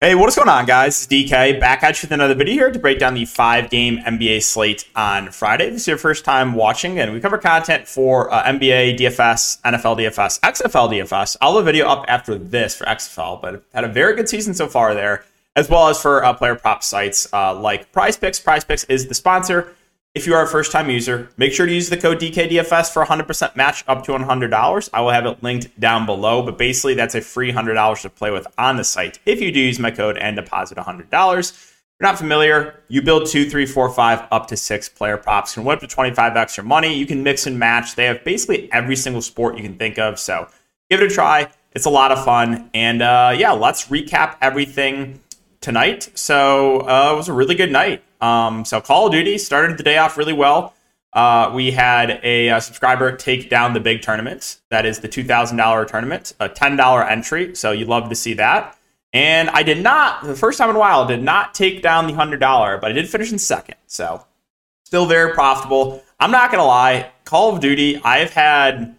Hey, what is going on, guys? It's DK back at you with another video here to break down the five game NBA slate on Friday. If this is your first time watching, and we cover content for uh, NBA, DFS, NFL DFS, XFL DFS. I'll have a video up after this for XFL, but had a very good season so far there, as well as for uh, player prop sites uh, like Prize Picks. Prize Picks is the sponsor. If you are a first time user, make sure to use the code DKDFS for 100% match up to $100. I will have it linked down below, but basically that's a free $100 to play with on the site if you do use my code and deposit $100. If you're not familiar, you build two, three, four, five, up to six player props. You can win up to 25 extra money. You can mix and match. They have basically every single sport you can think of. So give it a try. It's a lot of fun. And uh, yeah, let's recap everything tonight. So uh, it was a really good night. Um, so Call of Duty started the day off really well. Uh, we had a, a, uh, subscriber take down the big tournament. That is the $2,000 tournament, a $10 entry. So you'd love to see that. And I did not, the first time in a while, did not take down the $100, but I did finish in second. So still very profitable. I'm not going to lie, Call of Duty, I've had,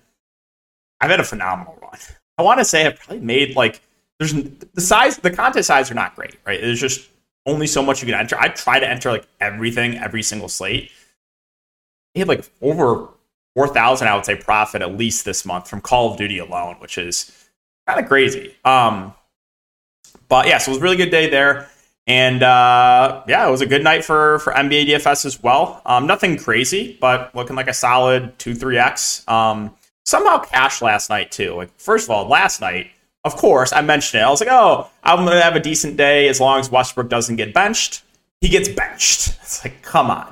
I've had a phenomenal run. I want to say I've probably made like, there's the size, the contest size are not great, right? There's just only so much you can enter. I try to enter like everything, every single slate. He had like over 4,000, I would say, profit at least this month from Call of Duty alone, which is kind of crazy. Um, but yeah, so it was a really good day there. And uh, yeah, it was a good night for, for NBA DFS as well. Um, nothing crazy, but looking like a solid 2 3x. Um, somehow cash last night, too. Like, first of all, last night, of course, I mentioned it. I was like, oh, I'm going to have a decent day as long as Westbrook doesn't get benched. He gets benched. It's like, come on.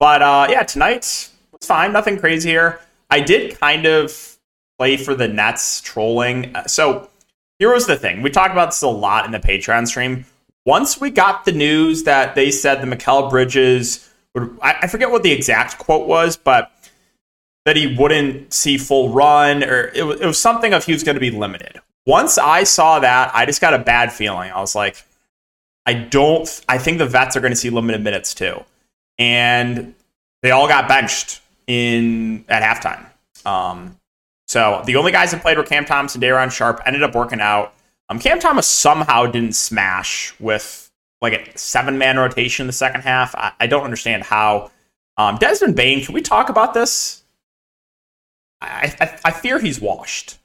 But uh, yeah, tonight was fine. Nothing crazy here. I did kind of play for the Nets trolling. Uh, so here was the thing. We talked about this a lot in the Patreon stream. Once we got the news that they said the Mikal Bridges, would, I, I forget what the exact quote was, but that he wouldn't see full run, or it, it was something of he was going to be limited once I saw that, I just got a bad feeling. I was like, I don't, I think the vets are going to see limited minutes too. And they all got benched in at halftime. Um, so the only guys that played were Cam Thomas, and Day'Ron Sharpe, ended up working out. Um, Cam Thomas somehow didn't smash with like a seven man rotation in the second half. I, I don't understand how. Um, Desmond Bane, can we talk about this? I, I, I fear he's washed.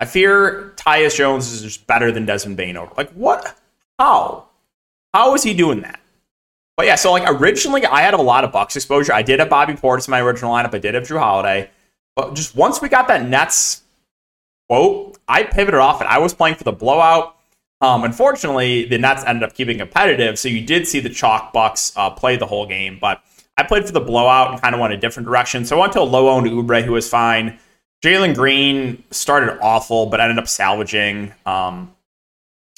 I fear Tyus Jones is just better than Desmond over. Like, what? How? How is he doing that? But yeah, so like originally I had a lot of Bucks exposure. I did have Bobby Portis in my original lineup. I did have Jrue Holiday. But just once we got that Nets quote, I pivoted off it. I was playing for the blowout. Um, unfortunately, the Nets ended up keeping competitive, so you did see the chalk Bucks uh, play the whole game. But I played for the blowout and kind of went a different direction. So I went to a low owned Oubre who was fine. Jalen Green started awful, but ended up salvaging. Um,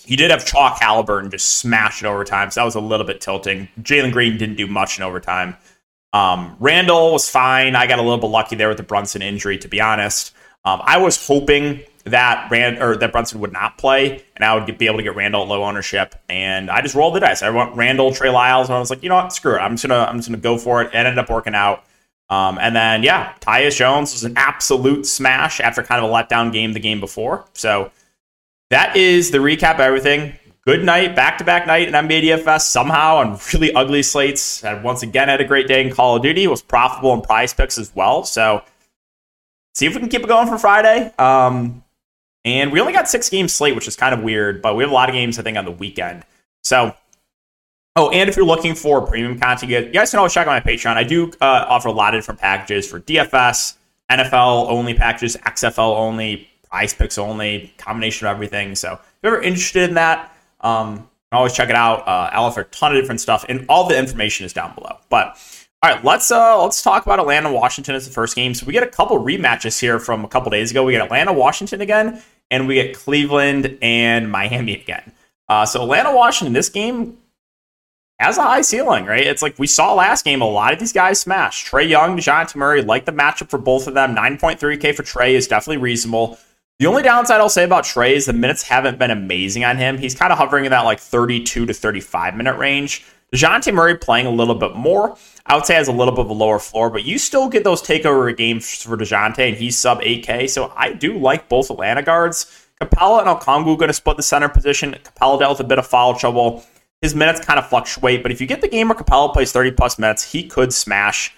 he did have Chalk Halliburton just smash in overtime, so that was a little bit tilting. Jalen Green didn't do much in overtime. Um, Randle was fine. I got a little bit lucky there with the Brunson injury, to be honest. Um, I was hoping that Rand or that Brunson would not play, and I would be able to get Randle low ownership. And I just rolled the dice. I want Randle, Trey Lyles, and I was like, you know what, screw it. I'm just gonna I'm just gonna go for it. It ended up working out. Um, and then, yeah, Tyus Jones was an absolute smash after kind of a letdown game the game before. So that is the recap of everything. Good night, back to back night in NBA DFS. Somehow on really ugly slates. And once again, had a great day in Call of Duty. Was profitable in prize picks as well. So see if we can keep it going for Friday. Um, and we only got six games slate, which is kind of weird, but we have a lot of games, I think, on the weekend. So Oh, and if you're looking for premium content, you guys can always check out my Patreon. I do uh, offer a lot of different packages for DFS, NFL only packages, XFL only, prize picks only, combination of everything. So if you're ever interested in that, um, always check it out. Uh, I'll offer a ton of different stuff, and all the information is down below. But all right, let's uh, let's talk about Atlanta Washington as the first game. So we get a couple rematches here from a couple days ago. We get Atlanta Washington again, and we get Cleveland and Miami again. Uh, so Atlanta Washington, this game has a high ceiling, right? It's like we saw last game, a lot of these guys smash. Trae Young, DeJounte Murray, like the matchup for both of them. 9.3K for Trae is definitely reasonable. The only downside I'll say about Trae is the minutes haven't been amazing on him. He's kind of hovering in that like 32 to 35 minute range. DeJounte Murray playing a little bit more. I would say has a little bit of a lower floor, but you still get those takeover games for DeJounte, and he's sub 8K. So I do like both Atlanta guards Capela and Okongwu going to split the center position. Capela dealt with a bit of foul trouble. His minutes kind of fluctuate, but if you get the game where Capela plays 30 plus minutes, he could smash.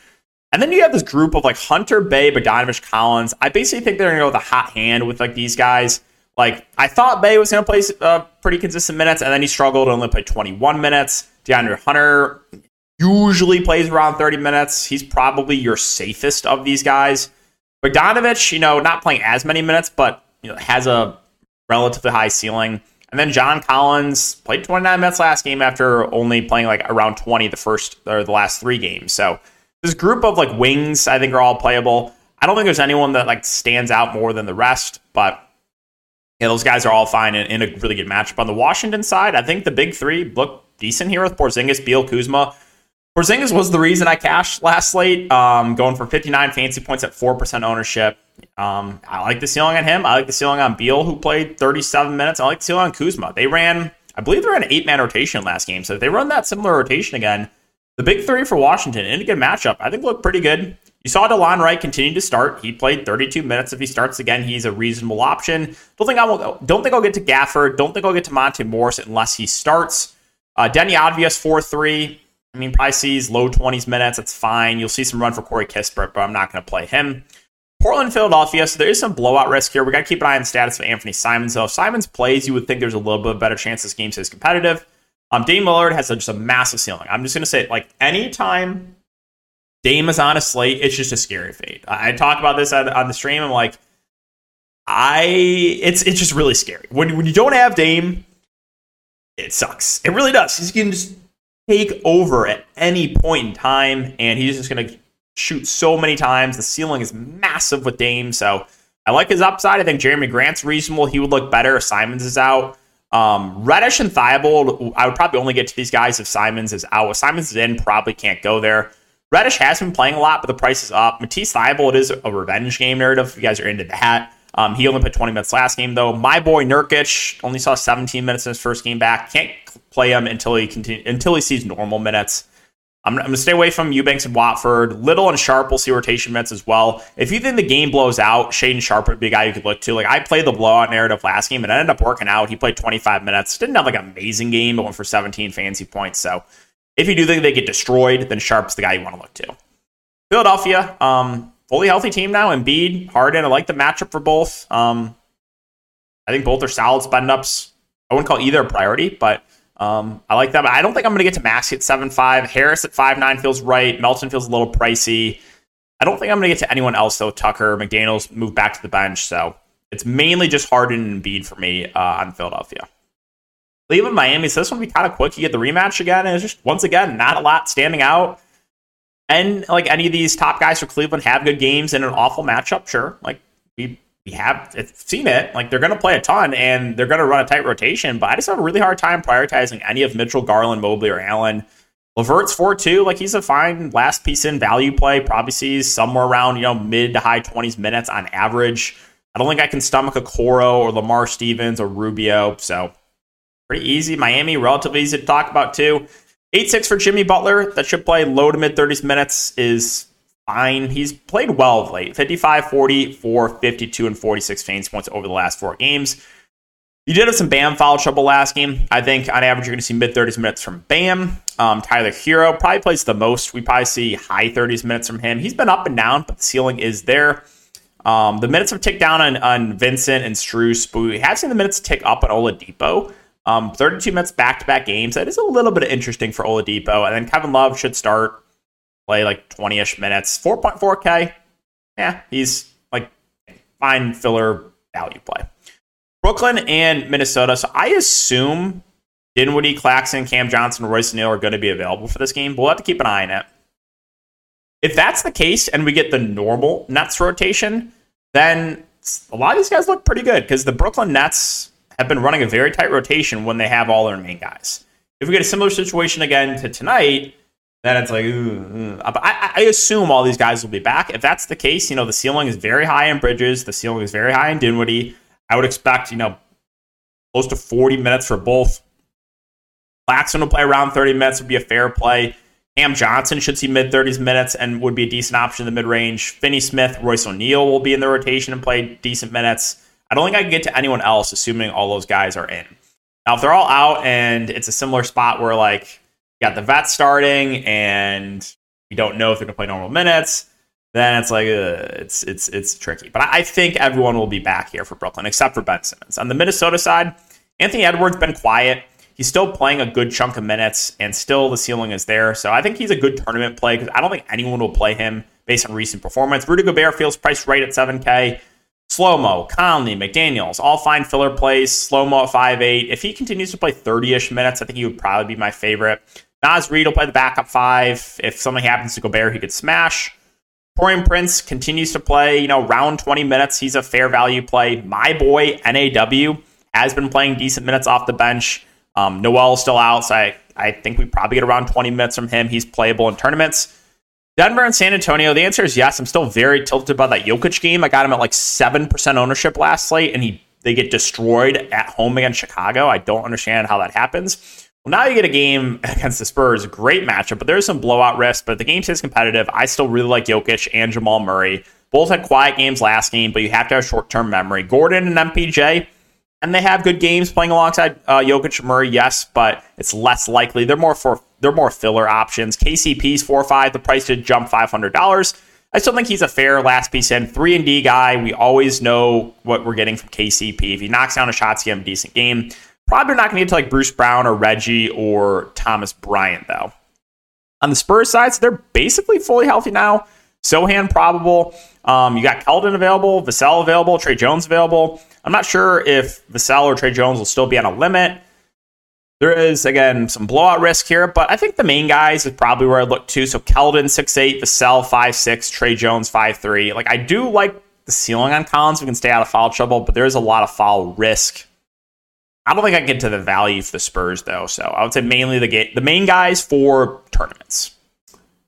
And then you have this group of like Hunter, Bey, Bogdanovich, Collins. I basically think they're going to go with a hot hand with like these guys. Like I thought Bey was going to play uh, pretty consistent minutes, and then he struggled and only played 21 minutes. DeAndre Hunter usually plays around 30 minutes. He's probably your safest of these guys. Bogdanovich, you know, not playing as many minutes, but you know, has a relatively high ceiling. And then John Collins played 29 minutes last game after only playing like around 20 the first or the last three games. So this group of like wings, I think, are all playable. I don't think there's anyone that like stands out more than the rest, but yeah, those guys are all fine in, in a really good matchup. On the Washington side, I think the big three look decent here with Porzingis, Beal, Kuzma. Porzingis was the reason I cashed last slate, um, going for 59 fancy points at 4% ownership. Um, I like the ceiling on him. I like the ceiling on Beal, who played 37 minutes. I like the ceiling on Kuzma. They ran, I believe they ran an eight man rotation last game. So if they run that similar rotation again, the big three for Washington in a good matchup, I think look pretty good. You saw Delon Wright continue to start. He played 32 minutes. If he starts again, he's a reasonable option. Don't think I will. Don't think I'll get to Gafford. Don't think I'll get to Monte Morris unless he starts. Uh, Deni Avdija four three. I mean, probably sees low 20s minutes. That's fine. You'll see some run for Corey Kispert, but I'm not going to play him. Portland, Philadelphia. So there is some blowout risk here. We got to keep an eye on the status of Anthony Simons. Though if Simons plays, you would think there's a little bit better chance this game stays competitive. Um, Dame Lillard has a, just a massive ceiling. I'm just going to say, like, anytime Dame is on a slate, it's just a scary fate. I, I talk about this on, on the stream. I'm like, I, it's it's just really scary. When, when you don't have Dame, it sucks. It really does. He can just take over at any point in time, and he's just going to shoot so many times. The ceiling is massive with Dame, so I like his upside. I think Jerami Grant's reasonable. He would look better if Simons is out. Um, Reddish and Thybulle, I would probably only get to these guys if Simons is out. If Simons is in, probably can't go there. Reddish has been playing a lot, but the price is up. Matisse Thybulle, it is a revenge game narrative. If you guys are into that. Um, he only put 20 minutes last game, though. My boy Nurkic only saw 17 minutes in his first game back. Can't play him until he continue, until he sees normal minutes. I'm, going to stay away from Eubanks and Watford. Little and Sharpe will see rotation minutes as well. If you think the game blows out, Shaedon Sharpe would be a guy you could look to. Like I played the blowout narrative last game and ended up working out. He played 25 minutes. Didn't have like an amazing game, but went for 17 fancy points. So if you do think they get destroyed, then Sharpe's the guy you want to look to. Philadelphia, um, fully healthy team now. Embiid, Harden. I like the matchup for both. Um, I think both are solid spend ups. I wouldn't call either a priority, but um, I like that. But I don't think I'm going to get to Maxey at 7.5. Harris at five nine feels right. Melton feels a little pricey. I don't think I'm going to get to anyone else, though. Tucker, McDaniels moved back to the bench. So it's mainly just Harden and Embiid for me uh, on Philadelphia. Cleveland, Miami. So this one will be kind of quick. You get the rematch again. And it's just, once again, not a lot standing out. And like any of these top guys for Cleveland have good games in an awful matchup, sure. Like we we have seen it. Like they're going to play a ton and they're going to run a tight rotation. But I just have a really hard time prioritizing any of Mitchell, Garland, Mobley, or Allen. LeVert's four two. Like he's a fine last piece in value play. Probably sees somewhere around you know mid to high twenties minutes on average. I don't think I can stomach Okoro or Lamar Stevens or Rubio. So pretty easy. Miami relatively easy to talk about too. Eight six for Jimmy Butler. That should play low to mid thirties minutes. Is fine. He's played well of late 55, 40, 4, 52, and 46 fantasy points over the last four games. You did have some Bam foul trouble last game. I think on average, you're going to see mid 30s minutes from Bam. Um, Tyler Herro probably plays the most. We probably see high 30s minutes from him. He's been up and down, but the ceiling is there. Um, the minutes have ticked down on, on Vincent and Strus, but we have seen the minutes tick up on Oladipo. Um, 32 minutes back to back games. That is a little bit interesting for Oladipo. And then Kevin Love should start play like 20 ish minutes. 4.4K. Yeah, he's like fine filler value play. Brooklyn and Minnesota. So I assume Dinwiddie, Claxton, Cam Johnson, Royce Neal are going to be available for this game, but we'll have to keep an eye on it. If that's the case and we get the normal Nets rotation, then a lot of these guys look pretty good because the Brooklyn Nets have been running a very tight rotation when they have all their main guys. If we get a similar situation again to tonight, then it's like, ooh, but I, I, assume all these guys will be back. If that's the case, you know, the ceiling is very high in Bridges, the ceiling is very high in Dinwiddie. I would expect, you know, close to 40 minutes for both. Claxton will play around 30 minutes, would be a fair play. Cam Johnson should see mid 30s minutes and would be a decent option in the mid range. Finney Smith, Royce O'Neale will be in the rotation and play decent minutes. I don't think I can get to anyone else, assuming all those guys are in. Now, if they're all out and it's a similar spot where like got the vet starting and we don't know if they're going to play normal minutes, then it's like uh, it's it's it's tricky. But I think everyone will be back here for Brooklyn except for Ben Simmons. On the Minnesota side, Anthony Edwards been quiet. He's still playing a good chunk of minutes, and still the ceiling is there. So I think he's a good tournament play because I don't think anyone will play him based on recent performance. Rudy Gobert feels priced right at 7K. Slow mo, Conley, McDaniels, all fine filler plays. Slow mo at 5'8. If he continues to play 30 ish minutes, I think he would probably be my favorite. Naz Reid will play the backup five. If something happens to Gobert, he could smash. Taurean Prince continues to play, you know, round 20 minutes. He's a fair value play. My boy, NAW, has been playing decent minutes off the bench. Um, Nowell's still out, so I, I think we probably get around 20 minutes from him. He's playable in tournaments. Denver and San Antonio, the answer is yes. I'm still very tilted by that Jokic game. I got him at like 7% ownership last slate, and he they get destroyed at home against Chicago. I don't understand how that happens. Well, now you get a game against the Spurs, great matchup, but there's some blowout risk. But the game stays competitive. I still really like Jokic and Jamal Murray. Both had quiet games last game, but you have to have short term memory. Gordon and MPJ, and they have good games playing alongside uh, Jokic and Murray, yes, but it's less likely. They're more for they're more filler options. KCP's four or five. The price did jump five hundred dollars. I still think he's a fair last piece in three and D guy. We always know what we're getting from KCP. If he knocks down a shot, he have a decent game. Probably not going to get to like Bruce Brown or Reggie or Thomas Bryant, though. On the Spurs side, so they're basically fully healthy now. Sochan probable. Um, you got Keldon available, Vassell available, Tre Jones available. I'm not sure if Vassell or Tre Jones will still be on a limit. There is, again, some blowout risk here, but I think the main guys is probably where I look to. So Keldon, 6'8, Vassell, 5'6, Tre Jones, 5'3. Like, I do like the ceiling on Collins. We can stay out of foul trouble, but there is a lot of foul risk I don't think I can get to the value for the Spurs though. So I would say mainly the the main guys for tournaments.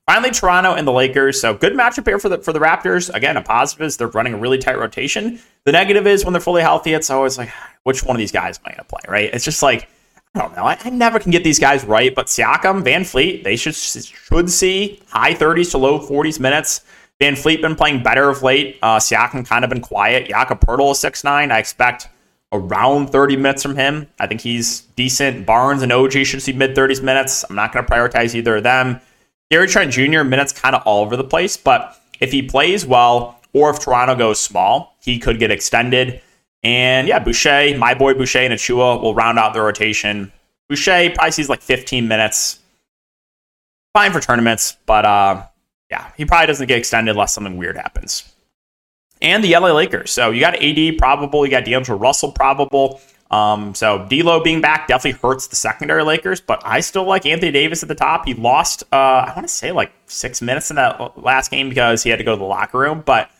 Finally, Toronto and the Lakers. So good matchup here for the for the Raptors. Again, a positive is they're running a really tight rotation. The negative is when they're fully healthy, it's always like which one of these guys am I going to play? Right? It's just like I don't know. I, I, never can get these guys right. But Siakam, VanVleet, they should should see high 30s to low 40s minutes. VanVleet been playing better of late. Uh, Siakam kind of been quiet. Jakob Poeltl is six nine. I expect around 30 minutes from him. I think he's decent. Barnes and OG should see mid 30s minutes. I'm not going to prioritize either of them. Gary Trent Jr., minutes kind of all over the place, but if he plays well or if Toronto goes small, he could get extended. And yeah, Boucher, my boy Boucher and Achiuwa will round out the rotation. Boucher probably sees like 15 minutes. Fine for tournaments, but uh, yeah, he probably doesn't get extended unless something weird happens and the LA Lakers. So you got AD probable, you got D'Angelo Russell probable. Um, so D'Lo being back definitely hurts the secondary Lakers, but I still like Anthony Davis at the top. He lost, uh, I want to say like six minutes in that last game because he had to go to the locker room, but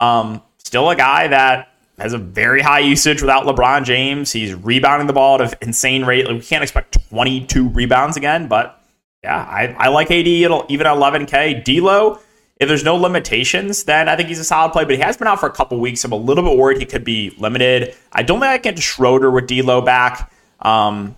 um, still a guy that has a very high usage without LeBron James. He's rebounding the ball at an insane rate. Like, we can't expect 22 rebounds again, but yeah, I, I like AD even at 11K. D'Lo if there's no limitations, then I think he's a solid play. But he has been out for a couple weeks. I'm a little bit worried he could be limited. I don't think I can Schroeder with D'Lo back. Um,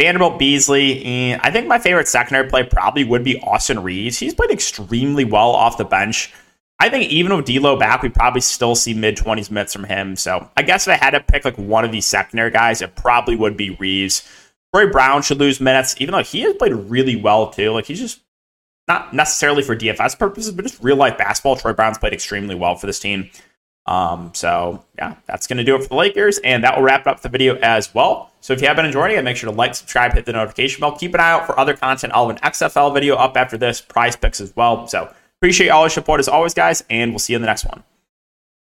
Vanderbilt Beasley. I think my favorite secondary play probably would be Austin Reaves. He's played extremely well off the bench. I think even with D'Lo back, we probably still see mid twenties minutes from him. So I guess if I had to pick like one of these secondary guys, it probably would be Reaves. Troy Brown should lose minutes, even though he has played really well too. Like he's just not necessarily for DFS purposes, but just real life basketball. Troy Brown's played extremely well for this team. Um, so yeah, that's going to do it for the Lakers, and that will wrap up the video as well. So if you have been enjoying it, make sure to like, subscribe, hit the notification bell. Keep an eye out for other content. I'll have an XFL video up after this, prize picks as well. So appreciate all your support as always, guys, and we'll see you in the next one.